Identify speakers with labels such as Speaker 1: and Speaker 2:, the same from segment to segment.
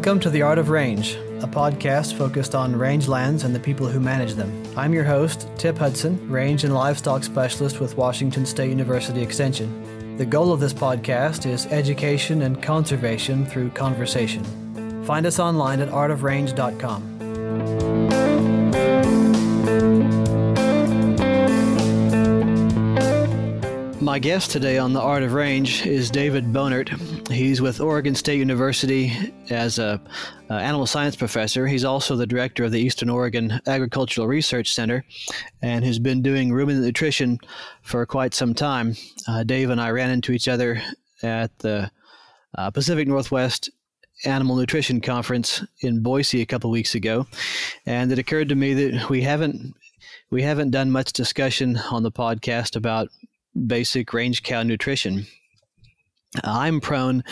Speaker 1: Welcome to The Art of Range, a podcast focused on rangelands and the people who manage them. I'm your host, Tip Hudson, range and livestock specialist with Washington State University Extension. The goal of this podcast is education and conservation through conversation. Find us online at artofrange.com. My guest today on The Art of Range is David Bohnert. He's with Oregon State University as a, a, animal science professor. He's also the director of the Eastern Oregon Agricultural Research Center and has been doing ruminant nutrition for quite some time. Uh, Dave and I ran into each other at the uh, Pacific Northwest Animal Nutrition Conference in Boise a couple weeks ago, and it occurred to me that we haven't we haven't done much discussion on the podcast about basic range cow nutrition. I'm prone,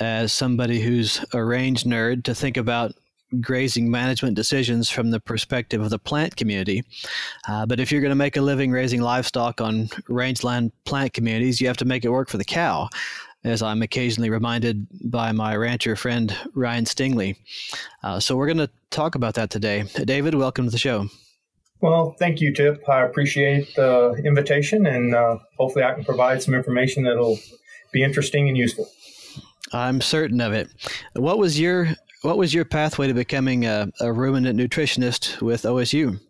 Speaker 1: as somebody who's a range nerd, to think about grazing management decisions from the perspective of the plant community. Uh, but if you're going to make a living raising livestock on rangeland plant communities, you have to make it work for the cow, as I'm occasionally reminded by my rancher friend Ryan Stingley. Uh, so we're going to talk about that today. David, welcome to the show.
Speaker 2: Well, thank you, Tip. I appreciate the invitation, and uh, hopefully, I can provide some information that'll be interesting and useful.
Speaker 1: I'm certain of it. What was your What was your pathway to becoming a, a ruminant nutritionist with OSU?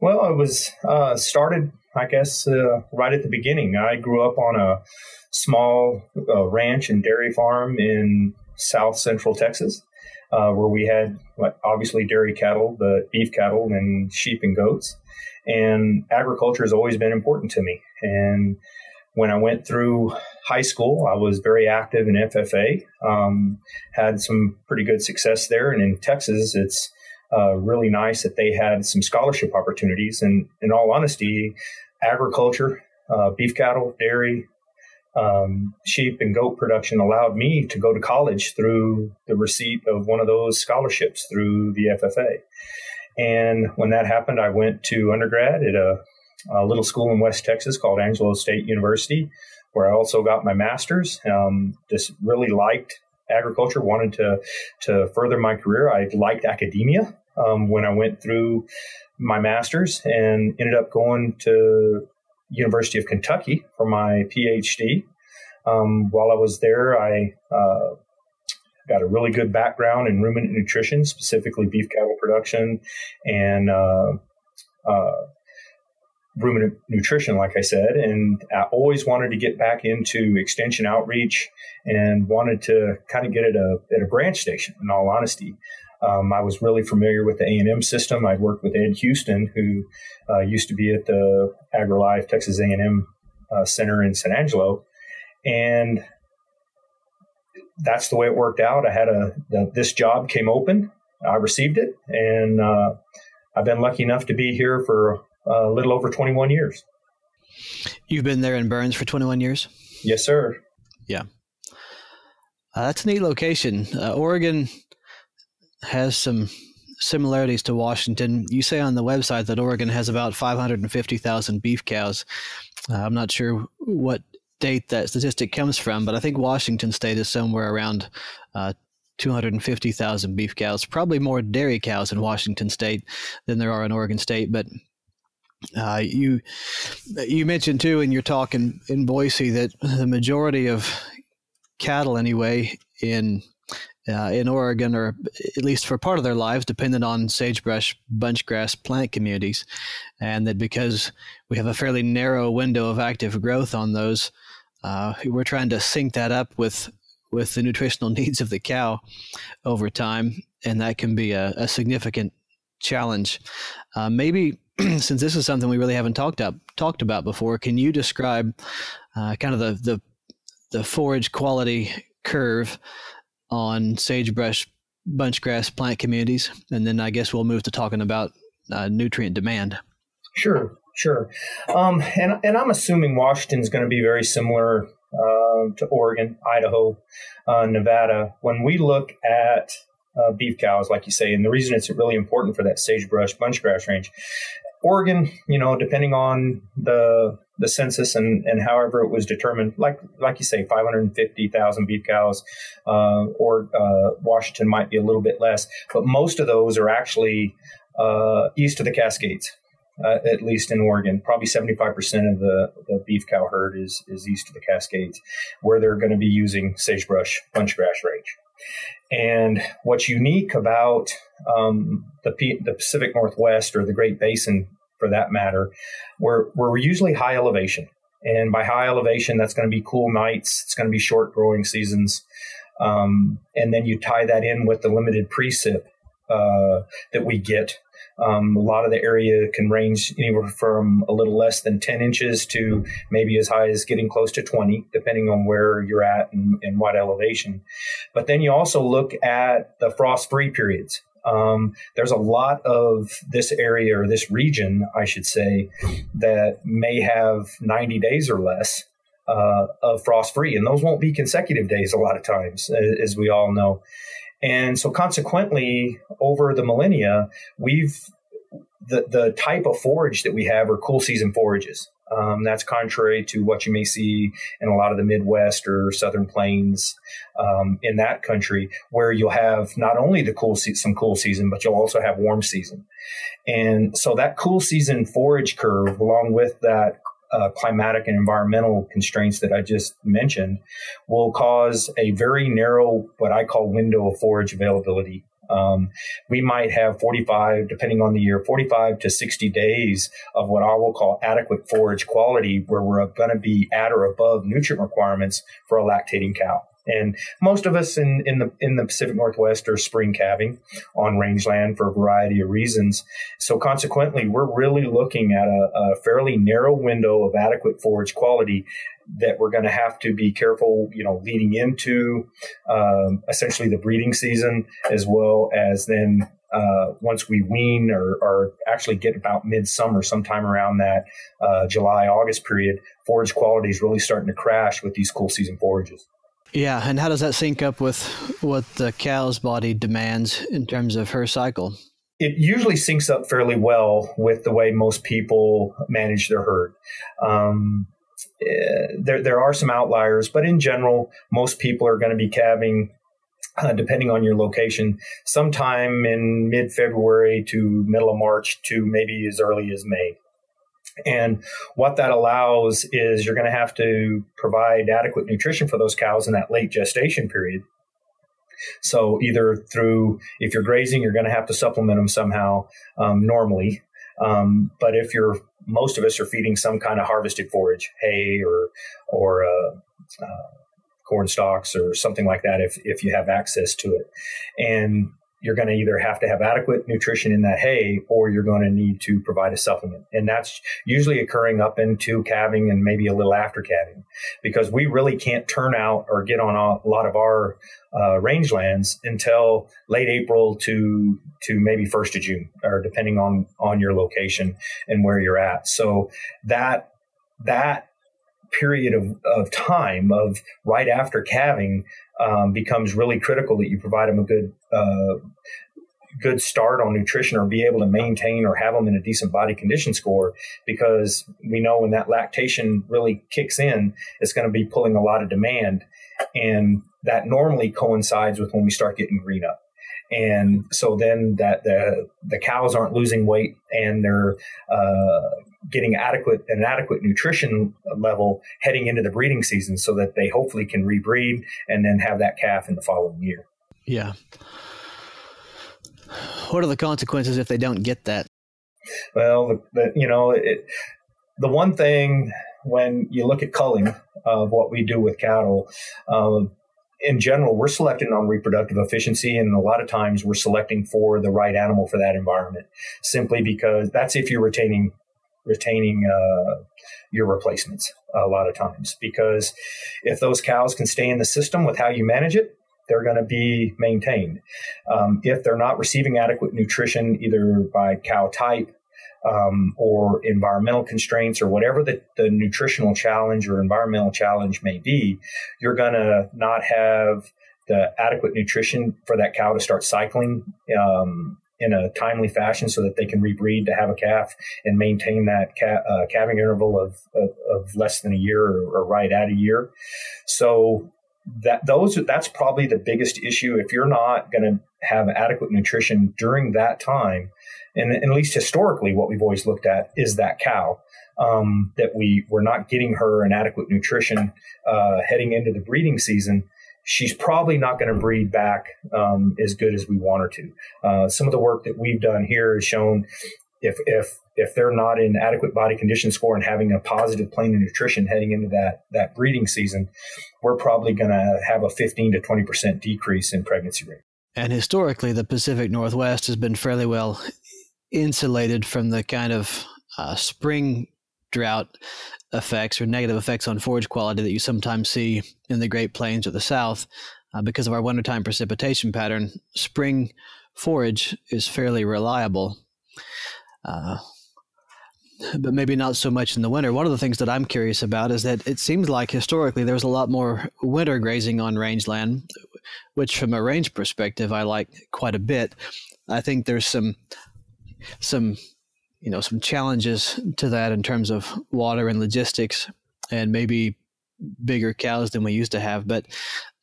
Speaker 2: Well, I was uh, started, I guess, uh, right at the beginning. I grew up on a small uh, ranch and dairy farm in South Central Texas uh, where we had like, obviously dairy cattle, but beef cattle and sheep and goats. And agriculture has always been important to me. And when I went through high school, I was very active in FFA, um, had some pretty good success there. And in Texas, it's uh, really nice that they had some scholarship opportunities. And in all honesty, agriculture, uh, beef cattle, dairy, um, sheep and goat production allowed me to go to college through the receipt of one of those scholarships through the FFA. And when that happened, I went to undergrad at a, a little school in West Texas called Angelo State University, where I also got my master's. Um, just really liked agriculture, wanted to to further my career. I liked academia um, when I went through my master's, and ended up going to University of Kentucky for my PhD. Um, while I was there, I uh, got a really good background in ruminant nutrition, specifically beef cattle production and uh, uh, ruminant nutrition, like I said. And I always wanted to get back into extension outreach and wanted to kind of get at a, at a branch station, in all honesty. Um, I was really familiar with the A&M system. I'd worked with Ed Huston, who uh, used to be at the AgriLife Texas A&M uh, Center in San Angelo, and that's the way it worked out. I had a the, this job came open. I received it, and uh, I've been lucky enough to be here for a little over 21 years.
Speaker 1: You've been there in Burns for 21 years.
Speaker 2: Yes, sir.
Speaker 1: Yeah, uh, that's a neat location. Uh, Oregon has some similarities to Washington. You say on the website that Oregon has about 550,000 beef cows. Uh, I'm not sure what date that statistic comes from, but I think Washington state is somewhere around uh, 250,000 beef cows. Probably more dairy cows in Washington state than there are in Oregon state, but uh, you you mentioned too in your talk in, in Boise that the majority of cattle, anyway, in uh, in Oregon, or at least for part of their lives, dependent on sagebrush bunchgrass plant communities, and that because we have a fairly narrow window of active growth on those, uh, we're trying to sync that up with with the nutritional needs of the cow over time, and that can be a, a significant challenge. Uh, maybe since this is something we really haven't talked up talked about before, can you describe uh, kind of the, the the forage quality curve on sagebrush bunchgrass plant communities, and then I guess we'll move to talking about uh, nutrient demand.
Speaker 2: Sure, sure. Um, and and I'm assuming Washington's going to be very similar uh, to Oregon, Idaho, uh, Nevada. When we look at uh, beef cows, like you say, and the reason it's really important for that sagebrush bunchgrass range, Oregon, you know, depending on the the census and, and however it was determined, like like you say, 550,000 beef cows, uh, or uh, Washington might be a little bit less, but most of those are actually uh, east of the Cascades. Uh, at least in Oregon, probably 75% of the, the beef cow herd is, is east of the Cascades, where they're going to be using sagebrush bunchgrass range. And what's unique about um, the, P- the Pacific Northwest or the Great Basin for that matter, we're, we're usually high elevation. And by high elevation, that's going to be cool nights. It's going to be short growing seasons. Um, and then you tie that in with the limited precip uh, that we get. Um, a lot of the area can range anywhere from a little less than 10 inches to maybe as high as getting close to 20, depending on where you're at and, and what elevation. But then you also look at the frost free periods. Um, there's a lot of this area or this region, I should say, that may have 90 days or less uh, of frost free, and those won't be consecutive days a lot of times, as we all know. And so, consequently, over the millennia, we've the, the type of forage that we have are cool season forages. Um, that's contrary to what you may see in a lot of the Midwest or Southern Plains um, in that country, where you'll have not only the cool se- some cool season, but you'll also have warm season. And so that cool season forage curve, along with that uh, climatic and environmental constraints that I just mentioned, will cause a very narrow, what I call window of forage availability um, we might have 45, depending on the year, 45 to 60 days of what I will call adequate forage quality, where we're going to be at or above nutrient requirements for a lactating cow. And most of us in, in the in the Pacific Northwest are spring calving on rangeland for a variety of reasons. So consequently, we're really looking at a, a fairly narrow window of adequate forage quality that we're going to have to be careful, you know, leading into um, essentially the breeding season, as well as then uh, once we wean or, or, actually get about midsummer, sometime around that uh, July August period, forage quality is really starting to crash with these cool season forages.
Speaker 1: Yeah, and how does that sync up with what the cow's body demands in terms of her cycle?
Speaker 2: It usually syncs up fairly well with the way most people manage their herd. Um, uh, there, there are some outliers, but in general, most people are going to be calving, uh, depending on your location, sometime in mid February to middle of March to maybe as early as May. And what that allows is you're going to have to provide adequate nutrition for those cows in that late gestation period. So either through, if you're grazing, you're going to have to supplement them somehow um, normally. Um, but if you're most of us are feeding some kind of harvested forage, hay or or uh, uh, corn stalks or something like that, if if you have access to it, and you're going to either have to have adequate nutrition in that hay or you're going to need to provide a supplement. And that's usually occurring up into calving and maybe a little after calving because we really can't turn out or get on a lot of our uh, rangelands until late April to to maybe first of June, or depending on on your location and where you're at. So that that period of, of time of right after calving um, becomes really critical that you provide them a good uh, good start on nutrition or be able to maintain or have them in a decent body condition score because we know when that lactation really kicks in it's going to be pulling a lot of demand and that normally coincides with when we start getting green up. And so then that the the cows aren't losing weight and they're uh, getting adequate an adequate nutrition level heading into the breeding season so that they hopefully can rebreed and then have that calf in the following year.
Speaker 1: Yeah. What are the consequences if they don't get that?
Speaker 2: Well, the, the, you know, it, the one thing when you look at culling of what we do with cattle, um, in general, we're selecting on reproductive efficiency, and a lot of times we're selecting for the right animal for that environment, simply because that's if you're retaining retaining uh, your replacements a lot of times. Because if those cows can stay in the system with how you manage it, they're going to be maintained. Um, if they're not receiving adequate nutrition, either by cow type um, or environmental constraints or whatever the, the nutritional challenge or environmental challenge may be, you're going to not have the adequate nutrition for that cow to start cycling um, in a timely fashion so that they can rebreed to have a calf and maintain that ca- uh, calving interval of, of, of, less than a year or, or right at a year. So that those that's probably the biggest issue. If you're not going to have adequate nutrition during that time, and, and, at least historically, what we've always looked at is that cow. Um, that we were not getting her an adequate nutrition uh, heading into the breeding season, she's probably not going to breed back um, as good as we want her to. Uh, some of the work that we've done here has shown if if if they're not in adequate body condition score and having a positive plane of nutrition heading into that that breeding season, we're probably going to have a 15 to 20 percent decrease in pregnancy rate.
Speaker 1: And historically, the Pacific Northwest has been fairly well insulated from the kind of uh, spring drought effects or negative effects on forage quality that you sometimes see in the Great Plains or the South. Uh, because of our wintertime precipitation pattern, spring forage is fairly reliable. Uh, but maybe not so much in the winter. One of the things that I'm curious about is that it seems like historically there was a lot more winter grazing on rangeland, which from a range perspective I like quite a bit. I think there's some some you know some challenges to that in terms of water and logistics and maybe bigger cows than we used to have. But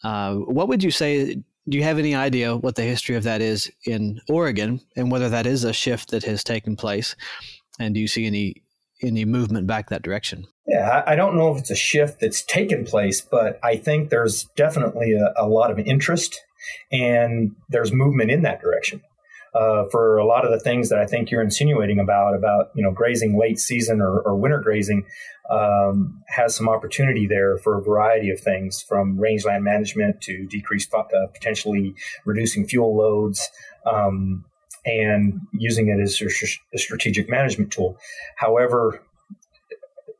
Speaker 1: uh, what would you say do you have any idea what the history of that is in oregon and whether that is a shift that has taken place? And do you see any any movement back that direction?
Speaker 2: Yeah i don't know if it's a shift that's taken place but i think there's definitely a, a lot of interest and there's movement in that direction uh, for a lot of the things that I think you're insinuating about, about you know grazing late season or, or winter grazing, um, has some opportunity there for a variety of things, from rangeland management to decreased uh, potentially reducing fuel loads. Um, and using it as a strategic management tool. However,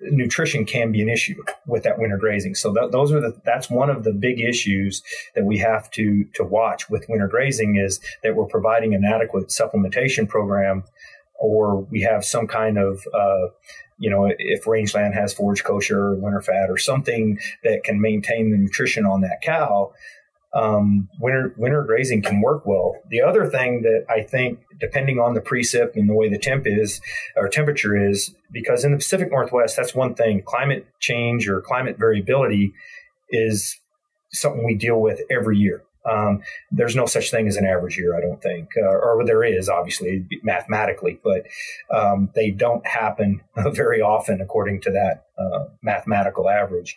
Speaker 2: nutrition can be an issue with that winter grazing. So th- those are the that's one of the big issues that we have to to watch with winter grazing is that we're providing an adequate supplementation program, or we have some kind of uh, you know if rangeland has forage kochia or winter fat or something that can maintain the nutrition on that cow um, winter winter grazing can work well. The other thing that I think, depending on the precip and the way the temp is or temperature is, because in the Pacific Northwest, that's one thing. Climate change or climate variability is something we deal with every year. Um, there's no such thing as an average year, I don't think, uh, or there is obviously mathematically, but um, they don't happen very often according to that uh, mathematical average.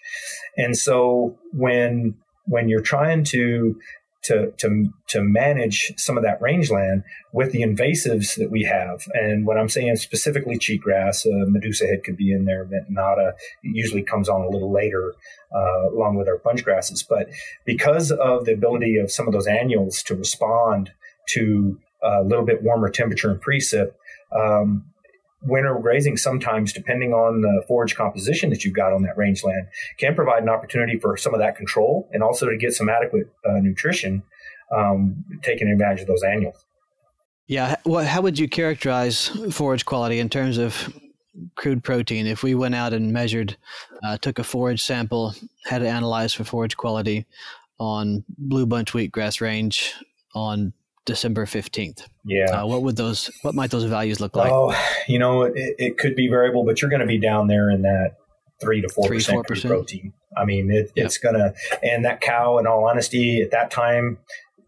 Speaker 2: And so when when you're trying to to, to, to manage some of that rangeland with the invasives that we have. And what I'm saying specifically cheatgrass, uh, Medusa head could be in there, ventenata usually comes on a little later, uh, along with our bunch grasses. But because of the ability of some of those annuals to respond to a little bit warmer temperature and precip, um, winter grazing sometimes, depending on the forage composition that you've got on that rangeland, can provide an opportunity for some of that control and also to get some adequate uh, nutrition, um, taking advantage of those annuals.
Speaker 1: Yeah, well, how would you characterize forage quality in terms of crude protein? If we went out and measured, uh, took a forage sample, had it analyzed for forage quality on blue bunch wheatgrass range on December 15th.
Speaker 2: Yeah.
Speaker 1: Uh, what would those, what might those values look like?
Speaker 2: Oh, you know, it, it could be variable, but you're going to be down there in that three to 4% protein. I mean, it, yep. it's going to, and that cow, in all honesty, at that time,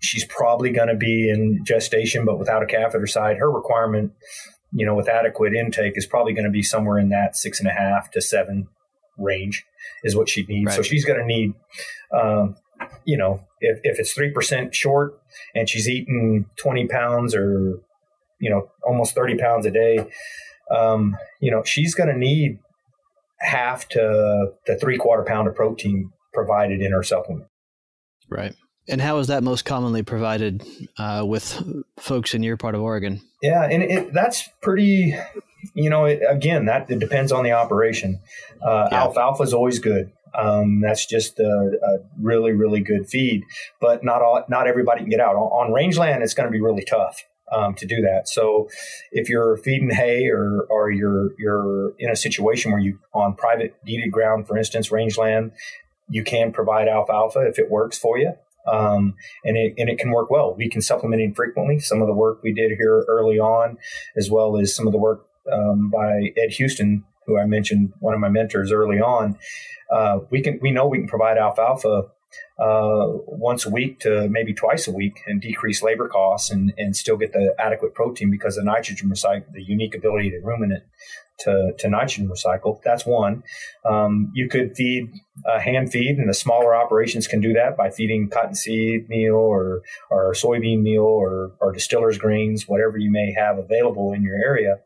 Speaker 2: she's probably going to be in gestation, but without a calf at her side. Her requirement, you know, with adequate intake is probably going to be somewhere in that six and a half to seven range is what she needs. Right. So she's going to need, um, you know, if, if it's 3% short and she's eating 20 pounds or, you know, almost 30 pounds a day, um, you know, she's going to need half to the three quarter pound of protein provided in her supplement.
Speaker 1: Right. And how is that most commonly provided uh, with folks in your part of Oregon?
Speaker 2: Yeah, and it, that's pretty. You know, it, again, that it depends on the operation. Uh, yeah. Alfalfa is always good. Um, that's just a, a, really, really good feed. But not all, not everybody can get out on, on rangeland. It's going to be really tough. Um, to do that. So if you're feeding hay or, or you're, you're in a situation where you on private deeded ground, for instance, rangeland, you can provide alfalfa if it works for you. um, and it and it can work well. We can supplement it frequently. Some of the work we did here early on, as well as some of the work um, by Ed Huston, who I mentioned, one of my mentors early on. Uh, we can we know we can provide alfalfa uh, once a week to maybe twice a week and decrease labor costs and, and still get the adequate protein because the nitrogen recycle, the unique ability to ruminant to, to nitrogen recycle. That's one. Um, you could feed a hand feed, and the smaller operations can do that by feeding cottonseed meal or, or soybean meal or, or distiller's grains, whatever you may have available in your area.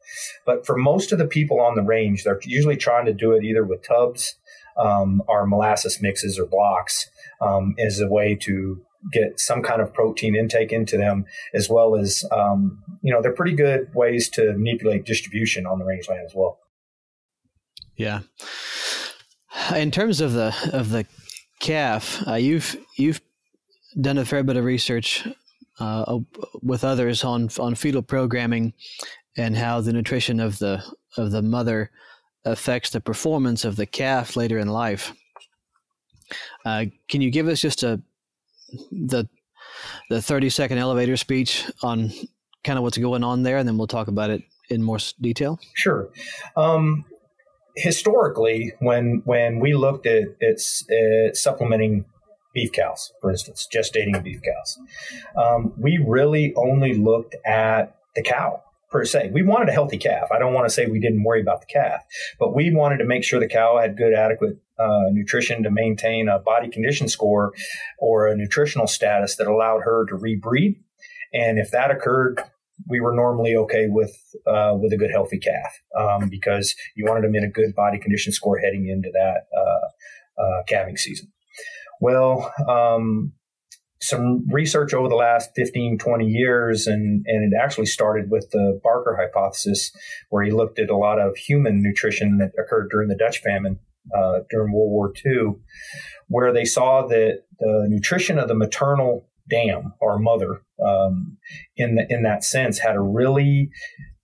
Speaker 2: But for most of the people on the range, they're usually trying to do it either with tubs um, or molasses mixes or blocks um, as a way to get some kind of protein intake into them, as well as um, you know they're pretty good ways to manipulate distribution on the rangeland as well.
Speaker 1: Yeah. In terms of the of the calf, uh, you've you've done a fair bit of research uh, with others on on fetal programming and how the nutrition of the of the mother affects the performance of the calf later in life. Uh, can you give us just a the the 30 second elevator speech on kind of what's going on there and then we'll talk about it in more detail.
Speaker 2: Sure. Um, historically when when we looked at it's supplementing beef cows for instance gestating beef cows um, we really only looked at the cow per se. We wanted a healthy calf. I don't want to say we didn't worry about the calf, but we wanted to make sure the cow had good, adequate uh, nutrition to maintain a body condition score or a nutritional status that allowed her to rebreed. And if that occurred, we were normally okay with uh, with a good healthy calf um, because you wanted them in a good body condition score heading into that uh, uh calving season. Well, um, some research over the last 15, 20 years, and, and it actually started with the Barker hypothesis, where he looked at a lot of human nutrition that occurred during the Dutch famine uh, during World War II, where they saw that the nutrition of the maternal dam or mother, um, in the, in that sense, had a really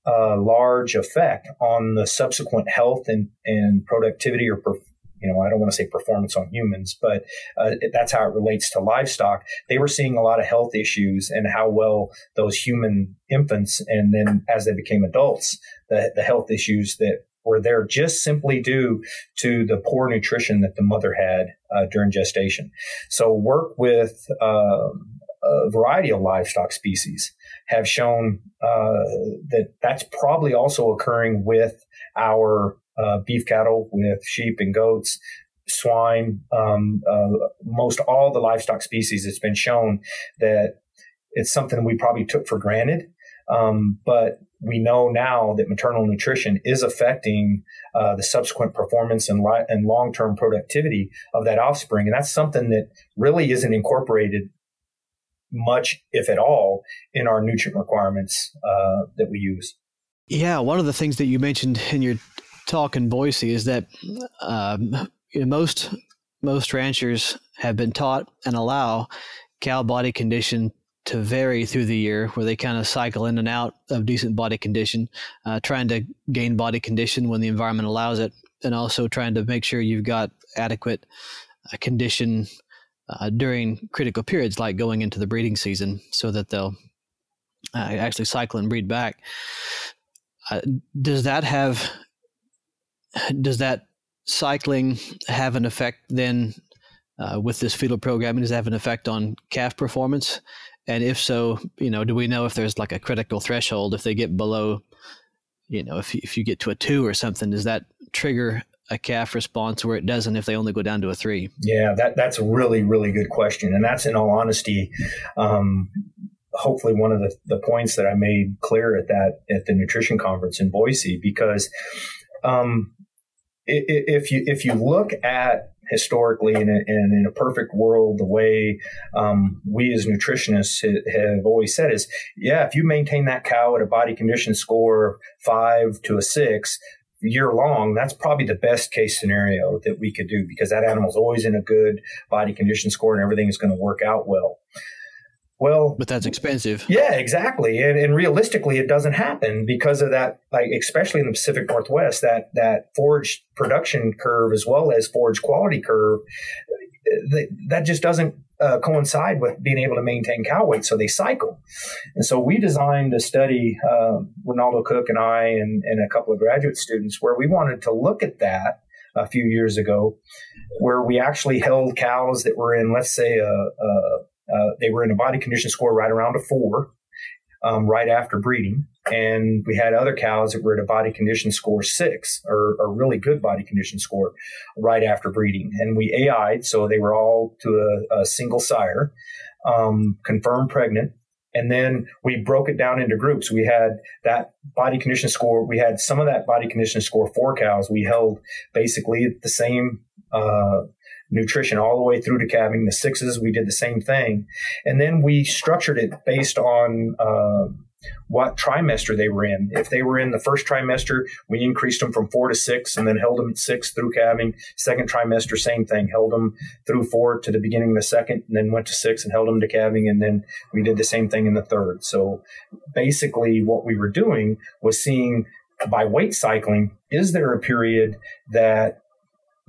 Speaker 2: uh, large effect on the subsequent health and, and productivity or performance you know, I don't want to say performance on humans, but uh, that's how it relates to livestock. They were seeing a lot of health issues and how well those human infants, and then as they became adults, the, the health issues that were there just simply due to the poor nutrition that the mother had uh, during gestation. So, work with uh, a variety of livestock species have shown uh, that that's probably also occurring with our uh, beef cattle, with sheep and goats, swine, um, uh, most all the livestock species. It's been shown that it's something we probably took for granted. Um, but we know now that maternal nutrition is affecting uh, the subsequent performance and, li- and long term productivity of that offspring. And that's something that really isn't incorporated much, if at all, in our nutrient requirements uh, that we use.
Speaker 1: Yeah, one of the things that you mentioned in your talk in Boise is that um, you know, most most ranchers have been taught and allow cow body condition to vary through the year, where they kind of cycle in and out of decent body condition, uh, trying to gain body condition when the environment allows it, and also trying to make sure you've got adequate uh, condition uh, during critical periods, like going into the breeding season, so that they'll uh, actually cycle and breed back. Uh, does that have does that cycling have an effect then uh, with this fetal programming? Does it have an effect on calf performance? And if so, you know, do we know if there's like a critical threshold if they get below, you know, if if you get to a two or something, does that trigger a calf response where it doesn't if they only go down to a three?
Speaker 2: Yeah, that that's a really really good question, and that's in all honesty. Um, hopefully one of the, the points that I made clear at that at the nutrition conference in Boise because um, if you if you look at historically in in a perfect world, the way um, we as nutritionists have always said is, yeah, if you maintain that cow at a body condition score of five to a six year long, that's probably the best case scenario that we could do because that animal's always in a good body condition score and everything is going to work out well. Well,
Speaker 1: but that's expensive.
Speaker 2: Yeah, exactly. And, and realistically, it doesn't happen because of that, like, especially in the Pacific Northwest, that, that forage production curve as well as forage quality curve, that, that just doesn't uh, coincide with being able to maintain cow weight, so they cycle. And so we designed a study, uh, Reinaldo Cooke and I, and, and a couple of graduate students, where we wanted to look at that a few years ago, where we actually held cows that were in, let's say, a, a, a they were in a body condition score right around a four, um, right after breeding. And we had other cows that were at a body condition score six or a really good body condition score right after breeding. And we AI'd, so they were all to a, a single sire, um, confirmed pregnant. And then we broke it down into groups. We had that body condition score. We had some of that body condition score four cows. We held basically the same uh, nutrition all the way through to calving. The sixes, we did the same thing. And then we structured it based on uh, what trimester they were in. If they were in the first trimester, we increased them from four to six and then held them at six through calving. Second trimester, same thing, held them through four to the beginning of the second and then went to six and held them to calving. And then we did the same thing in the third. So basically, what we were doing was seeing by weight cycling, is there a period that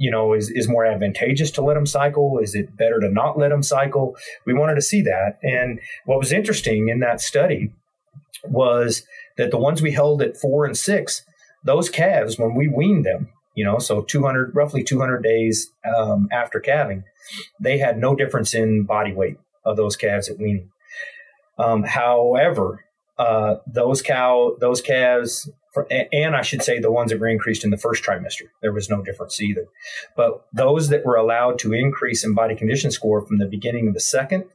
Speaker 2: you know, is, is more advantageous to let them cycle? Is it better to not let them cycle? We wanted to see that. And what was interesting in that study was that the ones we held at four and six, those calves, when we weaned them, you know, so 200, roughly 200 days um, after calving, they had no difference in body weight of those calves at weaning. Um, however, uh, those cow, those calves for, and I should say the ones that were increased in the first trimester. There was no difference either. But those that were allowed to increase in body condition score from the beginning of the second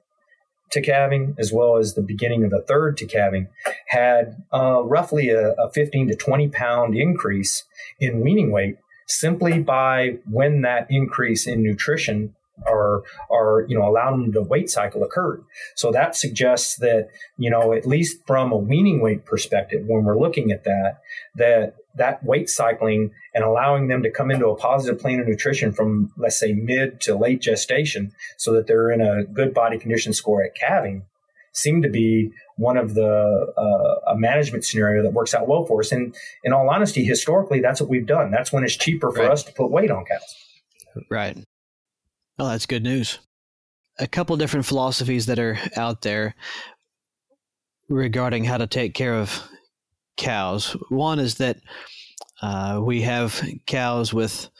Speaker 2: to calving as well as the beginning of the third to calving had uh, roughly a, a 15 to 20 pound increase in weaning weight simply by when that increase in nutrition or or you know allowing them to weight cycle occurred. So that suggests that you know at least from a weaning weight perspective, when we're looking at that, that that weight cycling and allowing them to come into a positive plane of nutrition from let's say mid to late gestation, so that they're in a good body condition score at calving, seem to be one of the uh, a management scenario that works out well for us. And in all honesty, historically, that's what we've done. That's when it's cheaper for right. us to put weight on cows.
Speaker 1: Right. Oh, that's good news. A couple different philosophies that are out there regarding how to take care of cows. One is that uh, we have cows with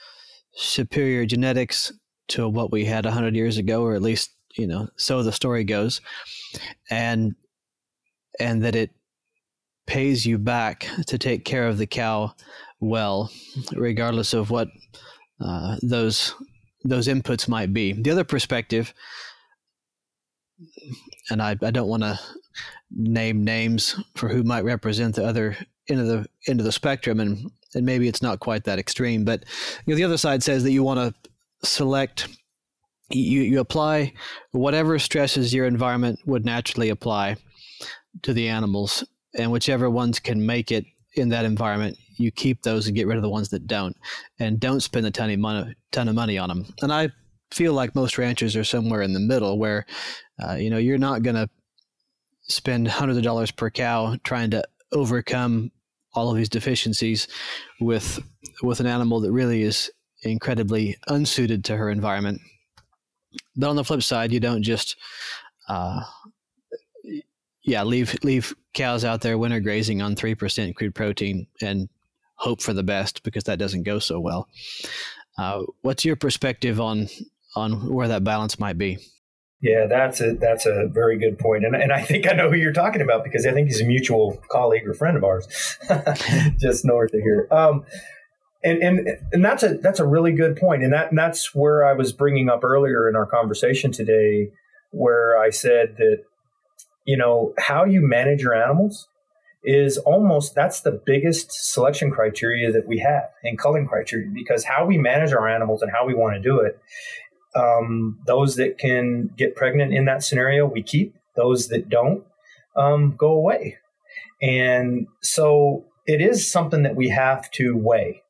Speaker 1: superior genetics to what we had 100 years ago, or at least, you know, so the story goes. And and that it pays you back to take care of the cow well, regardless of what uh, those those inputs might be. The other perspective, and I, I don't want to name names for who might represent the other end of the end of the spectrum, and and maybe it's not quite that extreme, but you know, the other side says that you want to select. You, you apply whatever stresses your environment would naturally apply to the animals, and whichever ones can make it in that environment, you keep those and get rid of the ones that don't, and don't spend a ton of money, ton of money on them. And I feel like most ranchers are somewhere in the middle, where uh, you know you're not going to spend hundreds of dollars per cow trying to overcome all of these deficiencies with with an animal that really is incredibly unsuited to her environment. But on the flip side, you don't just uh, yeah leave leave cows out there winter grazing on three percent crude protein and hope for the best because that doesn't go so well. Uh, what's your perspective on on where that balance might be?
Speaker 2: Yeah, that's a that's a very good point, and and I think I know who you're talking about because I think he's a mutual colleague or friend of ours, just north of here. Um, and and and that's a that's a really good point, and that and that's where I was bringing up earlier in our conversation today, where I said that you know how you manage your animals is almost that's the biggest selection criteria that we have in culling criteria because how we manage our animals and how we want to do it um, those that can get pregnant in that scenario we keep. Those that don't um, go away. And so it is something that we have to weigh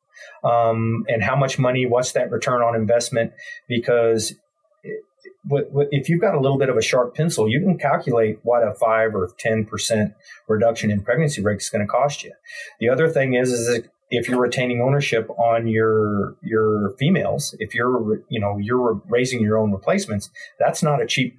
Speaker 2: um, and how much money what's that return on investment? Because if you've got a little bit of a sharp pencil, you can calculate what a five or ten percent reduction in pregnancy rate is going to cost you. The other thing is, is if you're retaining ownership on your your females, if you're you know you're raising your own replacements, that's not a cheap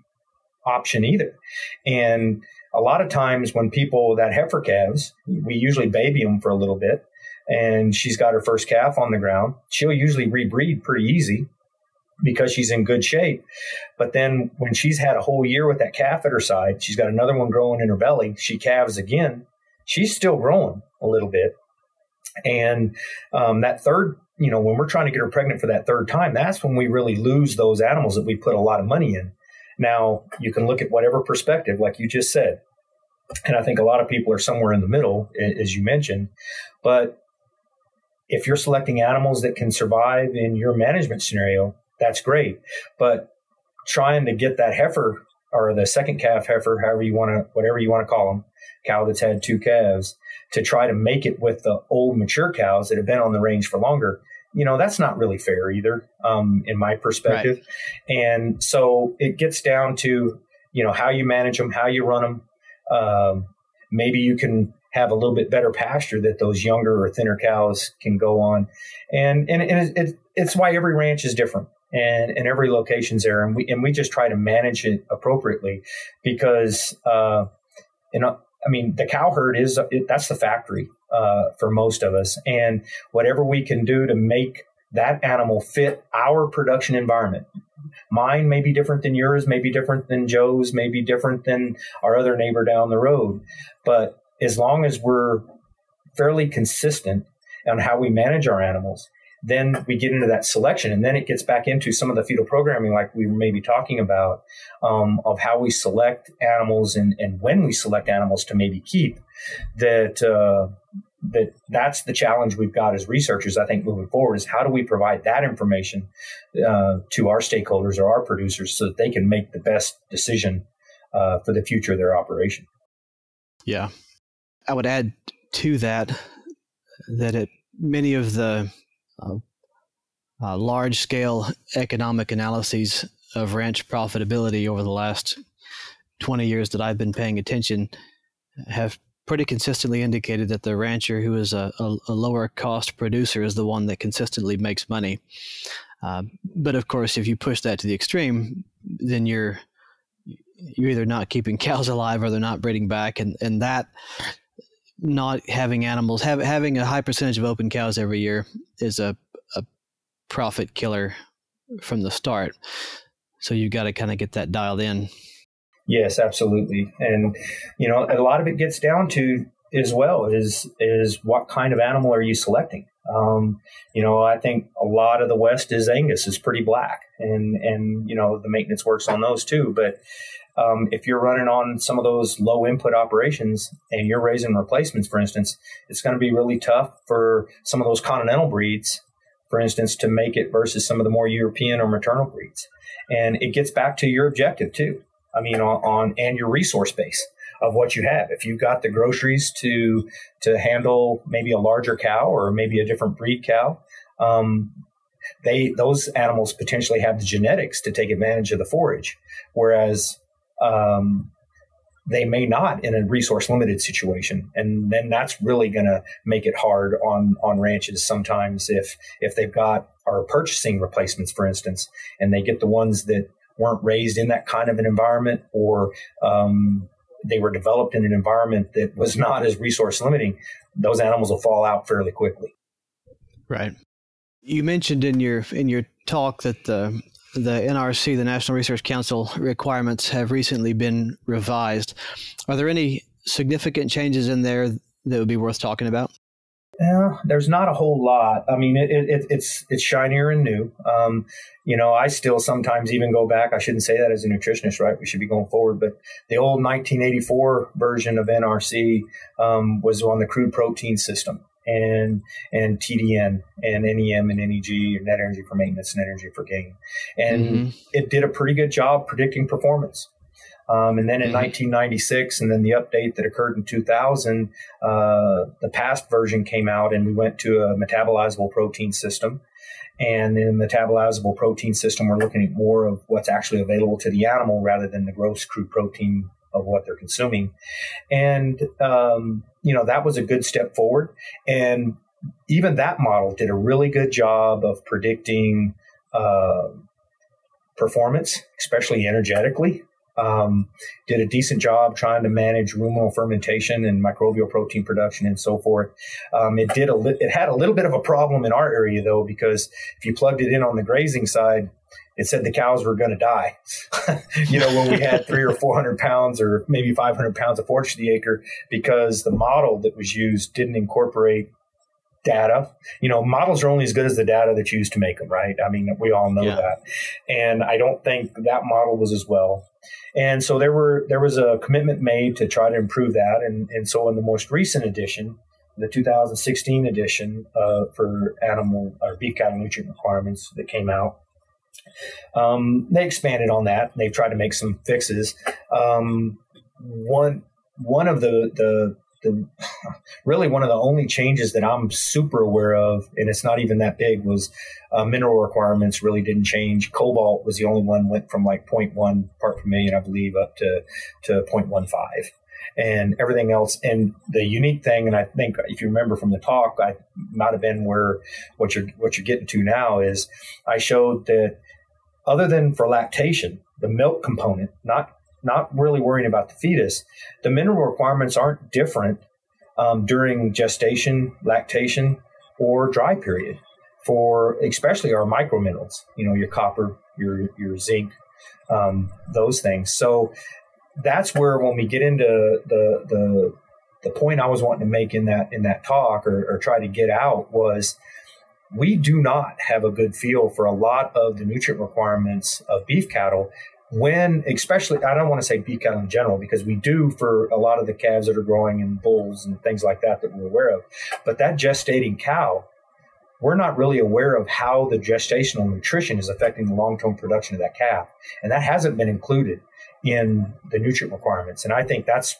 Speaker 2: option either. And a lot of times when people that heifer calves, we usually baby them for a little bit, and she's got her first calf on the ground. She'll usually rebreed pretty easy because she's in good shape. But then when she's had a whole year with that calf at her side, she's got another one growing in her belly. She calves again. She's still growing a little bit. And um, that third, you know, when we're trying to get her pregnant for that third time, that's when we really lose those animals that we put a lot of money in. Now, you can look at whatever perspective, like you just said. And I think a lot of people are somewhere in the middle, as you mentioned. But if you're selecting animals that can survive in your management scenario, that's great. But trying to get that heifer or the second calf heifer, however you want to, whatever you want to call them, cow that's had two calves, to try to make it with the old mature cows that have been on the range for longer, you know, that's not really fair either, um, in my perspective. Right. And so it gets down to, you know, how you manage them, how you run them. Um, maybe you can have a little bit better pasture that those younger or thinner cows can go on. And, and, and it, it's why every ranch is different and, and every location's there. And we, and we just try to manage it appropriately because, uh, you know, I mean, the cow herd is that's the factory uh, for most of us, and whatever we can do to make that animal fit our production environment. Mine may be different than yours, may be different than Joe's, may be different than our other neighbor down the road. But as long as we're fairly consistent on how we manage our animals, then we get into that selection. And then it gets back into some of the fetal programming like we were maybe talking about um, of how we select animals and, and when we select animals to maybe keep that uh, that that's the challenge we've got as researchers i think moving forward is how do we provide that information uh, to our stakeholders or our producers so that they can make the best decision uh, for the future of their operation?
Speaker 1: Yeah. I would add to that that it, many of the uh, uh, large scale economic analyses of ranch profitability over the last 20 years that I've been paying attention have pretty consistently indicated that the rancher who is a, a, a lower cost producer is the one that consistently makes money. Uh, but of course, if you push that to the extreme, then you're you're either not keeping cows alive or they're not breeding back, and and that not having animals, have, having a high percentage of open cows every year is a, a profit killer from the start. So you've got to kind of get that dialed in.
Speaker 2: Yes, absolutely. And, you know, a lot of it gets down to as well is, is what kind of animal are you selecting? Um, you know, I think a lot of the West is Angus is pretty black and, and, you know, the maintenance works on those too. But, um, if you're running on some of those low input operations and you're raising replacements, for instance, it's going to be really tough for some of those continental breeds, for instance, to make it versus some of the more European or maternal breeds. And it gets back to your objective too. I mean, on, on and your resource base of what you have. If you've got the groceries to to handle maybe a larger cow or maybe a different breed cow, um, they those animals potentially have the genetics to take advantage of the forage. Whereas um, they may not in a resource limited situation. And then that's really going to make it hard on on ranches sometimes if if they've got are purchasing replacements for instance and they get the ones that weren't raised in that kind of an environment or um, they were developed in an environment that was not as resource limiting those animals will fall out fairly quickly.
Speaker 1: Right. You mentioned in your in your talk that the the NRC, the National Research Council requirements have recently been revised. Are there any significant changes in there that would be worth talking about?
Speaker 2: Yeah, there's not a whole lot. I mean, it, it, it's it's shinier and new. Um, you know, I still sometimes even go back. I shouldn't say that as a nutritionist, right? We should be going forward. But the old 1984 version of NRC um, was on the crude protein system, and and TDN and NEM and NEG, and net energy for maintenance, net energy for gain, and mm-hmm. it did a pretty good job predicting performance. Um, and then in mm-hmm. 1996, and then the update that occurred in 2000, uh, the past version came out, and we went to a metabolizable protein system. And in the metabolizable protein system, we're looking at more of what's actually available to the animal rather than the gross crude protein of what they're consuming. And, um, you know, that was a good step forward. And even that model did a really good job of predicting uh, performance, especially energetically. Um, did a decent job trying to manage ruminal fermentation and microbial protein production and so forth. Um, it did a li- it had a little bit of a problem in our area though because if you plugged it in on the grazing side, it said the cows were going to die. you know, when we had three or 400 pounds or maybe 500 pounds of forage to the acre because the model that was used didn't incorporate data. You know, models are only as good as the data that's used to make them, right? I mean, we all know yeah. that. And I don't think that model was as well. And so there were there was a commitment made to try to improve that. And, and so in the most recent edition, the 2016 edition uh, for animal or beef cattle nutrient requirements that came out, um, they expanded on that. They've tried to make some fixes. Um, one one of the, the the really one of the only changes that I'm super aware of, and it's not even that big, was uh, mineral requirements really didn't change. Cobalt was the only one went from like 0.1 part per million, I believe, up to to 0.15 and everything else. And the unique thing, and I think if you remember from the talk, I might have been where what you're what you're getting to now is I showed that other than for lactation, the milk component, not not really worrying about the fetus, the mineral requirements aren't different um, during gestation, lactation, or dry period for especially our micro minerals. You know, your copper, your your zinc, um, those things. So that's where when we get into the the the point I was wanting to make in that in that talk or, or try to get out was we do not have a good feel for a lot of the nutrient requirements of beef cattle when especially i don't want to say beef cattle in general because we do for a lot of the calves that are growing and bulls and things like that that we're aware of. But that gestating cow we're not really aware of how the gestational nutrition is affecting the long-term production of that calf. And that hasn't been included in the nutrient requirements. And i think that's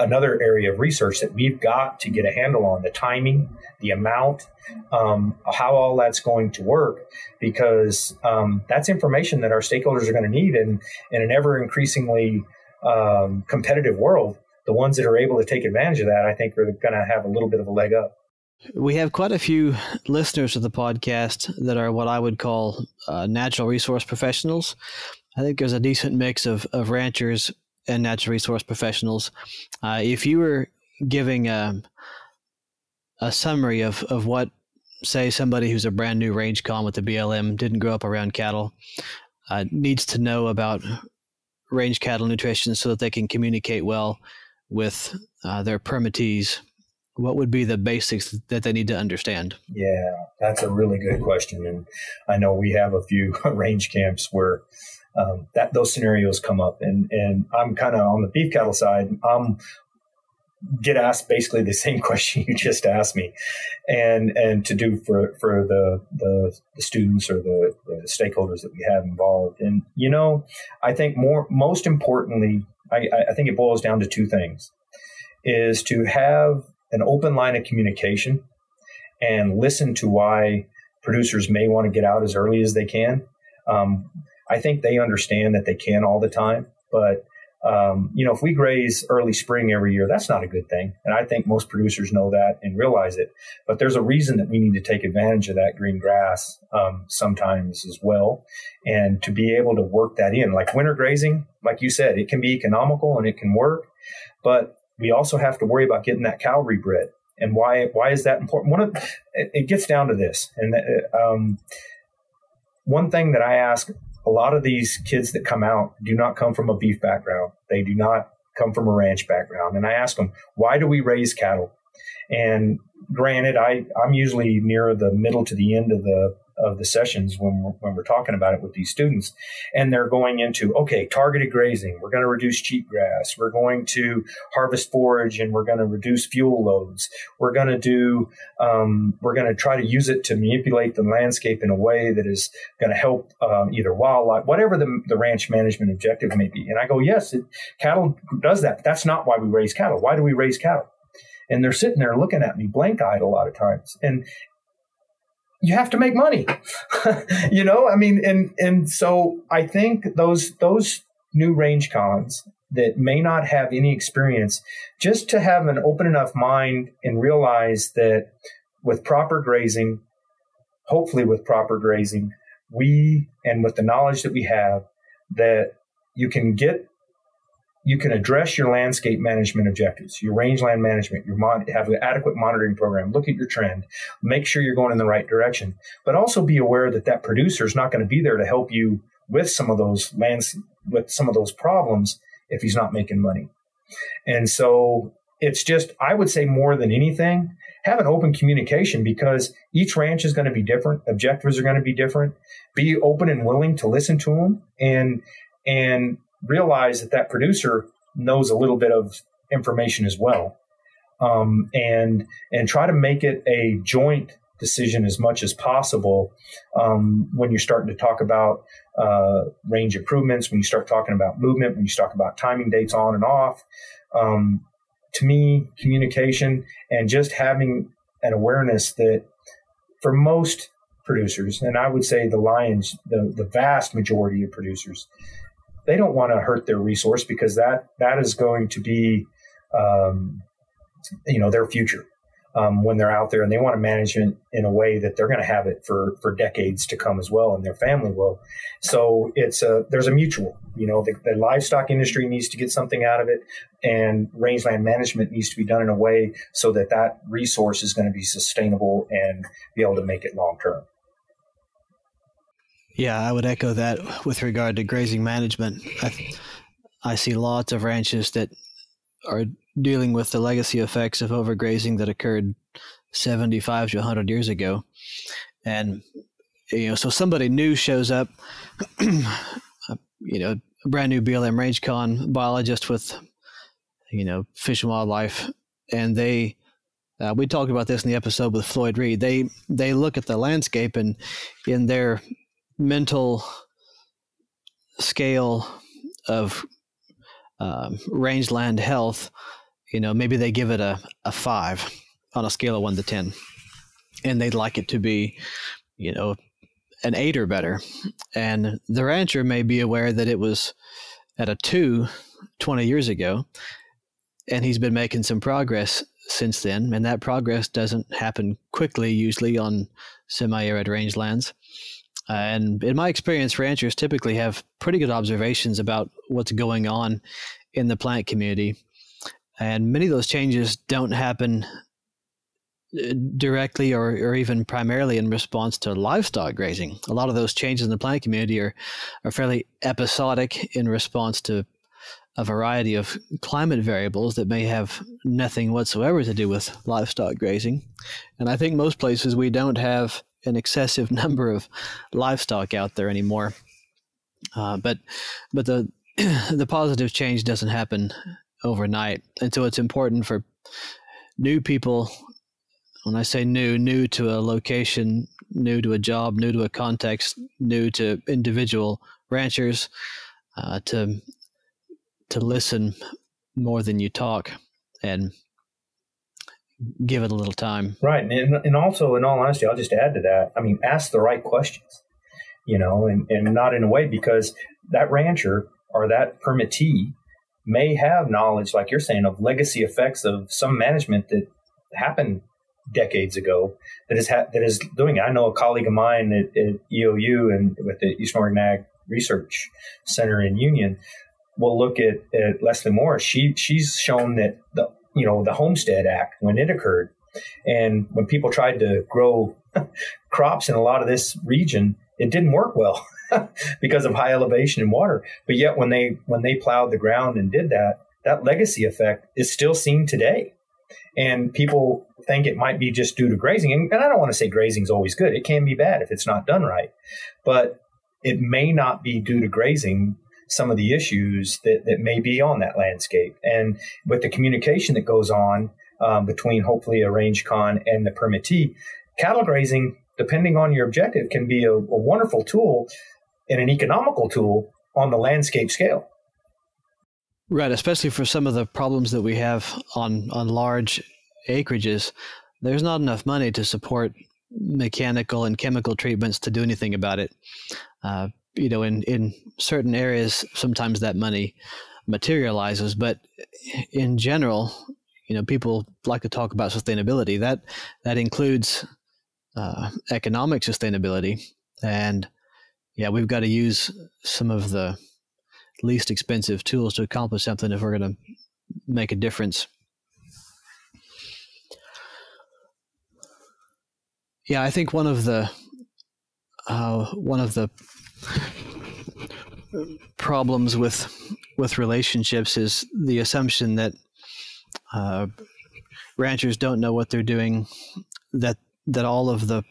Speaker 2: another area of research that we've got to get a handle on the timing, the amount, um, how all that's going to work, because um, that's information that our stakeholders are going to need. And in an ever increasingly um, competitive world, the ones that are able to take advantage of that, I think, are going to have a little bit of a leg up.
Speaker 1: We have quite a few listeners of the podcast that are what I would call uh, natural resource professionals. I think there's a decent mix of, of ranchers and natural resource professionals. Uh, if you were giving a, a summary of, of what, say, somebody who's a brand new range con with the BLM didn't grow up around cattle, uh, needs to know about range cattle nutrition so that they can communicate well with uh, their permittees, what would be the basics that they need to understand?
Speaker 2: Yeah, that's a really good question. And I know we have a few range camps where um, that those scenarios come up. And and I'm kind of on the beef cattle side. I'm get asked basically the same question you just asked me, and and to do for for the the, the students or the, the stakeholders that we have involved. And you know, I think more most importantly, I, I think it boils down to two things: is to have an open line of communication and listen to why producers may want to get out as early as they can. Um, I think they understand that they can all the time, but um, you know, if we graze early spring every year, that's not a good thing. And I think most producers know that and realize it. But there's a reason that we need to take advantage of that green grass um, sometimes as well. And to be able to work that in, like winter grazing, like you said, it can be economical and it can work. But we also have to worry about getting that cow rebred. And why, why is that important? One of, it, it gets down to this. And uh, um, one thing that I ask a lot of these kids that come out do not come from a beef background. They do not come from a ranch background. And I ask them, why do we raise cattle? And granted, I, I'm usually near the middle to the end of the of the sessions when we're, when we're talking about it with these students. And they're going into okay targeted grazing we're going to reduce cheatgrass we're going to harvest forage and we're going to reduce fuel loads. We're going to do um, we're going to try to use it to manipulate the landscape in a way that is going to help um, either wildlife whatever the, the ranch management objective may be. And i go yes it, cattle does that but that's not why we raise cattle. Why do we raise cattle? And they're sitting there looking at me blank eyed a lot of times. And you have to make money. you know, I mean, and and so I think those those new range cons that may not have any experience, just to have an open enough mind and realize that with proper grazing, hopefully with proper grazing, we and with the knowledge that we have, that you can get you can address your landscape management objectives, your rangeland management, your mon- have an adequate monitoring program, look at your trend, make sure you're going in the right direction, but also be aware that that producer is not going to be there to help you with some of those lands, with some of those problems if he's not making money. And so it's just, I would say more than anything, have an open communication because each ranch is going to be different. Objectives are going to be different. Be open and willing to listen to them and, and realize that that producer knows a little bit of information as well, um, and and try to make it a joint decision as much as possible um, when you're starting to talk about uh, range improvements, when you start talking about movement, when you talk about timing dates on and off. Um, to me, communication and just having an awareness that for most producers, and I would say the lions, the, the vast majority of producers, they don't want to hurt their resource because that that is going to be um, you know their future um, when they're out there and they want to manage it in a way that they're going to have it for for decades to come as well and their family will. So it's a there's a mutual you know the, the livestock industry needs to get something out of it and rangeland management needs to be done in a way so that that resource is going to be sustainable and be able to make it long term
Speaker 1: yeah, I would echo that with regard to grazing management. I, I see lots of ranches that are dealing with the legacy effects of overgrazing that occurred 75 to 100 years ago. And, you know, so somebody new shows up, you know, a brand new BLM range con biologist with, you know, fish and wildlife, and they, uh, we talked about this in the episode with Floyd Reed. They they look at the landscape and in their mental scale of um, rangeland health, you know, maybe they give it a, a five on a scale of one to 10. And they'd like it to be, you know, an eight or better. And the rancher may be aware that it was at a two 20 years ago. And he's been making some progress since then. And that progress doesn't happen quickly, usually on semi arid rangelands. And in my experience, ranchers typically have pretty good observations about what's going on in the plant community. And many of those changes don't happen uh, directly or, or even primarily in response to livestock grazing. A lot of those changes in the plant community are, are fairly episodic in response to a variety of climate variables that may have nothing whatsoever to do with livestock grazing. And I think most places we don't have an excessive number of livestock out there anymore. Uh, but but the the positive change doesn't happen overnight, and so it's important for new people. When I say new, new to a location, new to a job, new to a context, new to individual ranchers, uh, to to listen more than you talk, and give it a little time.
Speaker 2: Right. And, and also, in all honesty, I'll just add to that. I mean, ask the right questions, you know, and, and not in a way because that rancher or that permittee may have knowledge, like you're saying, of legacy effects of some management that happened decades ago that is ha- that is doing it. I know a colleague of mine at, at EOU and with the Eastern Oregon Ag Research Center in Union will look at, at Lesley Morris. She she's shown that the you know, the Homestead Act when it occurred. And when people tried to grow crops in a lot of this region, it didn't work well because of high elevation and water. But yet when they when they plowed the ground and did that, that legacy effect is still seen today. And people think it might be just due to grazing. And, I don't want to say grazing is always good. It can be bad if it's not done right. But it may not be due to grazing some of the issues that, that may be on that landscape. And with the communication that goes on um, between hopefully a range con and the permittee, cattle grazing, depending on your objective, can be a, a wonderful tool and an economical tool on the landscape scale.
Speaker 1: Right, especially for some of the problems that we have on on large acreages, there's not enough money to support mechanical and chemical treatments to do anything about it. Uh, you know, in in certain areas, sometimes that money materializes, but in general, you know people like to talk about sustainability. That that includes uh, economic sustainability, and yeah, we've got to use some of the least expensive tools to accomplish something if we're going to make a difference. Yeah, I think one of the uh, one of the problems with with relationships is the assumption that uh, ranchers don't know what they're doing. That that all of the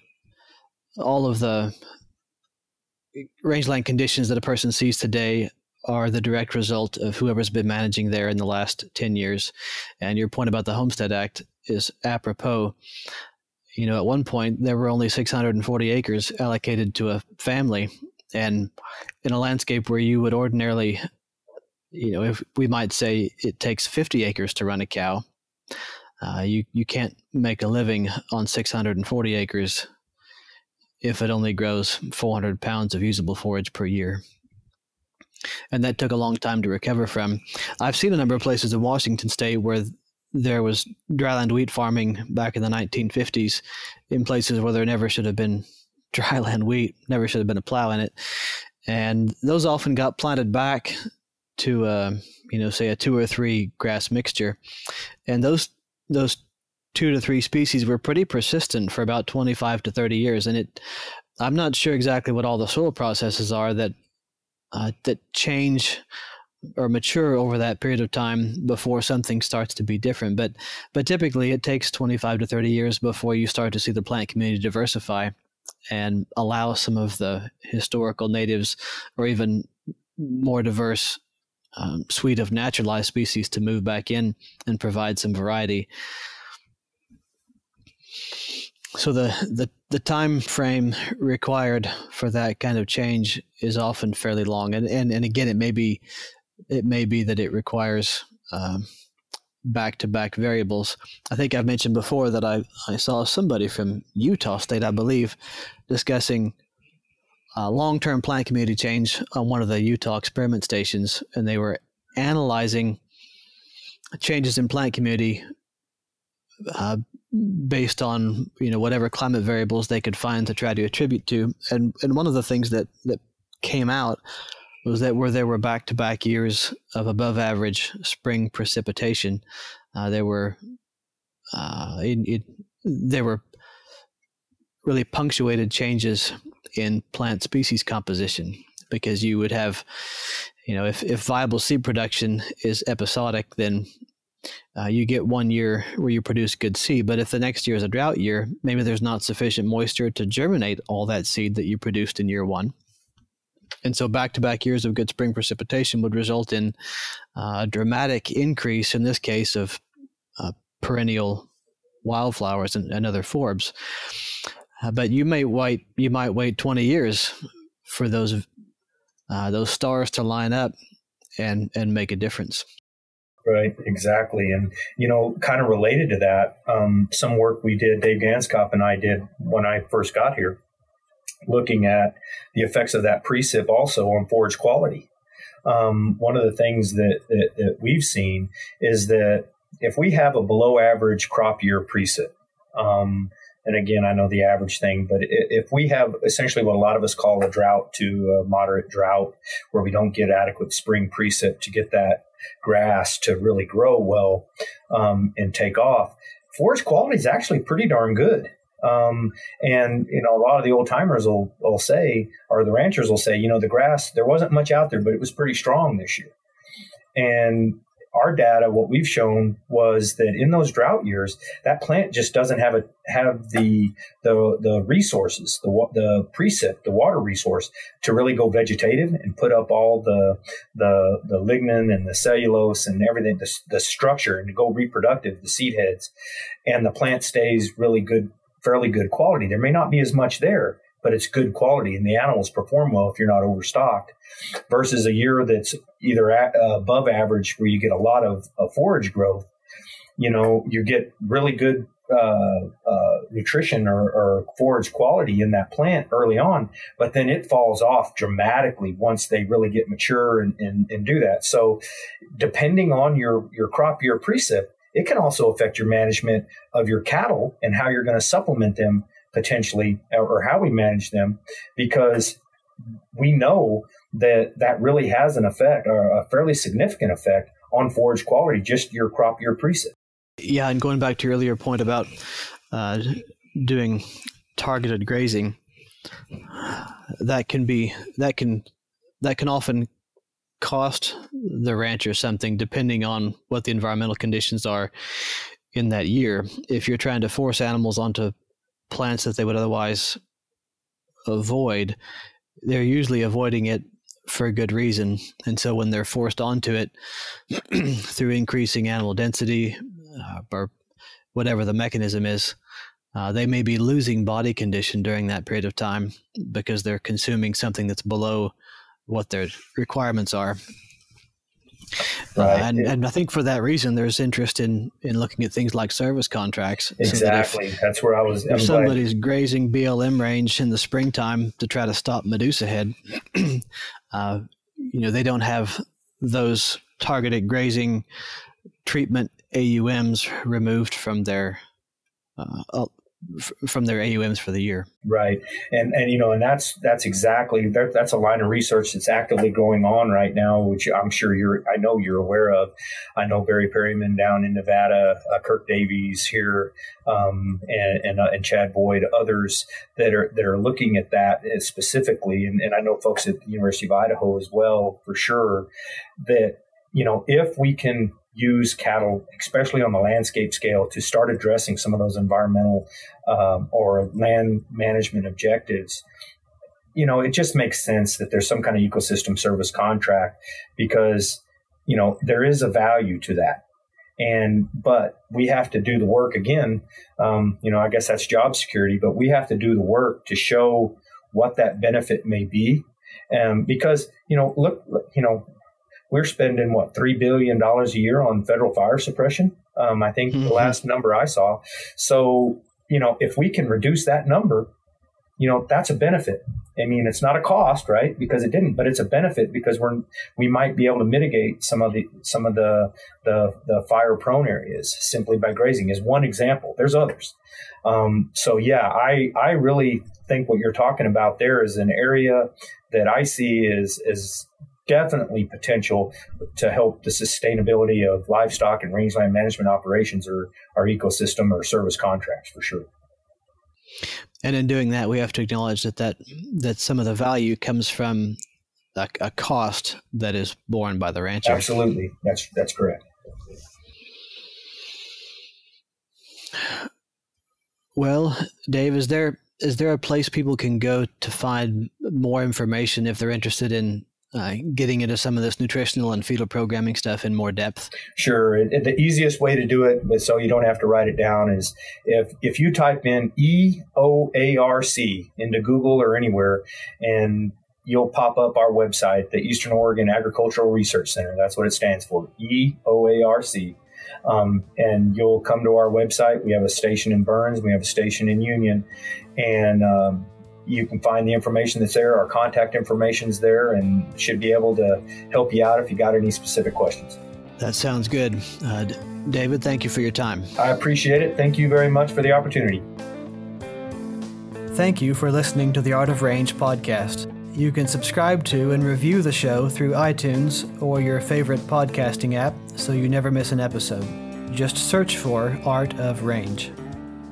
Speaker 1: all of the rangeland conditions that a person sees today are the direct result of whoever's been managing there in the last 10 years. And your point about the Homestead Act is apropos. You know, at one point, there were only 640 acres allocated to a family. And in a landscape where you would ordinarily, you know, if we might say it takes 50 acres to run a cow, uh, you, you can't make a living on 640 acres if it only grows 400 pounds of usable forage per year and that took a long time to recover from. I've seen a number of places in Washington State where there was dryland wheat farming back in the 1950s in places where there never should have been dryland wheat, never should have been a plow in it, and those often got planted back to uh, you know say a two or three grass mixture, and those those two to three species were pretty persistent for about 25 to 30 years. And it i'm not sure exactly what all the soil processes are that uh, that change or mature over that period of time before something starts to be different. But but typically it takes 25 to 30 years before you start to see the plant community diversify and allow some of the historical natives or even more diverse um, suite of naturalized species to move back in and provide some variety. So the, the the time frame required for that kind of change is often fairly long. And and, and again it may be it may be that it requires back to back variables i think i've mentioned before that i i saw somebody from utah state i believe discussing uh, long-term plant community change on one of the utah experiment stations and they were analyzing changes in plant community uh, based on you know whatever climate variables they could find to try to attribute to. And and one of the things that that came out was that where there were back to back years of above average spring precipitation, uh, there were uh, it, it, there were really punctuated changes in plant species composition because you would have you know if, if viable seed production is episodic then uh, you get one year where you produce good seed. But if the next year is a drought year, maybe there's not sufficient moisture to germinate all that seed that you produced in year one. And so back to back years of good spring precipitation would result in uh, a dramatic increase, in this case, of uh, perennial wildflowers and, and other forbs. Uh, but you may wait you might wait 20 years for those uh, those stars to line up and and make a difference.
Speaker 2: Right, exactly. And, you know, kind of related to that, um, some work we did, Dave Ganskopp and I did when I first got here, looking at the effects of that precip also on forage quality. Um, one of the things that, that, that, we've seen is that if we have a below average crop year precip, um, and again, I know the average thing, but if we have essentially what a lot of us call a drought to a moderate drought, where we don't get adequate spring precip to get that grass to really grow well um, and take off, forage quality is actually pretty darn good. Um, and you know, a lot of the old timers will, will say, or the ranchers will say, you know, the grass there wasn't much out there, but it was pretty strong this year. And our data, what we've shown was that in those drought years, that plant just doesn't have a have the the the resources, the the precip, the water resource to really go vegetative and put up all the the the lignin and the cellulose and everything, the, the structure, and to go reproductive, the seed heads, and the plant stays really good, fairly good quality. There may not be as much there, but it's good quality and the animals perform well if you're not overstocked versus a year that's either at, uh, above average where you get a lot of, of, forage growth you know you get really good uh, uh, nutrition or, or, forage quality in that plant early on, but then it falls off dramatically once they really get mature and, and, and do that. So, depending on your your crop year precip, it can also affect your management of your cattle and how you're going to supplement them potentially or how we manage them because we know that that really has an effect or a fairly significant effect on forage quality just your crop year precip
Speaker 1: yeah and going back to your earlier point about uh, doing targeted grazing that can be that can that can often cost the rancher something depending on what the environmental conditions are in that year. If you're trying to force animals onto plants that they would otherwise avoid, they're usually avoiding it for a good reason. And so when they're forced onto it through increasing animal density uh, or whatever the mechanism is, uh, they may be losing body condition during that period of time because they're consuming something that's below what their requirements are. Uh, right. Uh, and, and I think for that reason, there's interest in, in looking at things like service contracts.
Speaker 2: Exactly. So that if, That's where I was.
Speaker 1: If somebody's glad. grazing BLM range in the springtime to try to stop Medusa head, uh, you know, they don't have those targeted grazing treatment AUMs removed from their uh, from their AUMs for the year.
Speaker 2: Right, and and you know, and that's that's exactly that, that's a line of research that's actively going on right now, which I'm sure you're, I know you're aware of. I know Barry Perryman down in Nevada, uh, Kirk Davies here, um, and and, uh, and Chad Boyd, others that are that are looking at that specifically, and, and I know folks at the University of Idaho as well for sure. That you know, if we can use cattle, especially on the landscape scale, to start addressing some of those environmental um, or land management objectives. You know, it just makes sense that there's some kind of ecosystem service contract because, you know, there is a value to that. And, but we have to do the work again. Um, you know, I guess that's job security, but we have to do the work to show what that benefit may be. Um, because, you know, look, you know, we're spending what three billion dollars a year on federal fire suppression. Um, I think mm-hmm. the last number I saw. So you know, if we can reduce that number, you know, that's a benefit. I mean, it's not a cost, right? Because it didn't, but it's a benefit because we're we might be able to mitigate some of the some of the the, the fire prone areas simply by grazing is one example. There's others. Um, so yeah, I I really think what you're talking about there is an area that I see is is definitely potential to help the sustainability of livestock and rangeland management operations or our ecosystem or service contracts for sure.
Speaker 1: And in doing that, we have to acknowledge that that, that some of the value comes from a, a cost that is borne by the rancher.
Speaker 2: Absolutely, that's that's correct.
Speaker 1: Well, Dave, is there is there a place people can go to find more information if they're interested in uh, getting into some of this nutritional and fetal programming stuff in more depth?
Speaker 2: Sure. The easiest way to do it, so you don't have to write it down, is if if you type in EOARC into Google or anywhere, and you'll pop up our website, the Eastern Oregon Agricultural Research Center. That's what it stands for, EOARC. Um, and you'll come to our website. We have a station in Burns, we have a station in Union, and um, you can find the information that's there. Our contact information is there and should be able to help you out if you got any specific questions.
Speaker 1: That sounds good. Uh, David, thank you for your time.
Speaker 2: I appreciate it. Thank you very much for the opportunity.
Speaker 1: Thank you for listening to the Art of Range podcast. You can subscribe to and review the show through iTunes or your favorite podcasting app so you never miss an episode. Just search for Art of Range.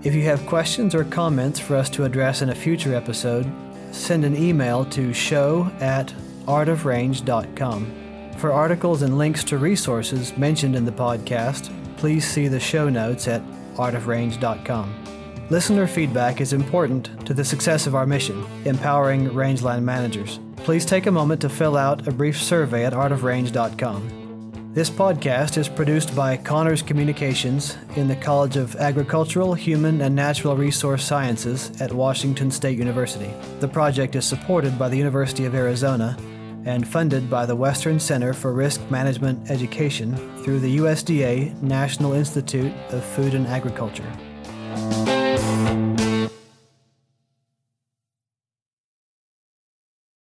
Speaker 1: If you have questions or comments for us to address in a future episode, send an email to show at artofrange.com. For articles and links to resources mentioned in the podcast, please see the show notes at artofrange.com. Listener feedback is important to the success of our mission, empowering rangeland managers. Please take a moment to fill out a brief survey at artofrange.com. This podcast is produced by CAHNRS Communications in the College of Agricultural, Human, and Natural Resource Sciences at Washington State University. The project is supported by the University of Arizona and funded by the Western Center for Risk Management Education through the USDA National Institute of Food and Agriculture.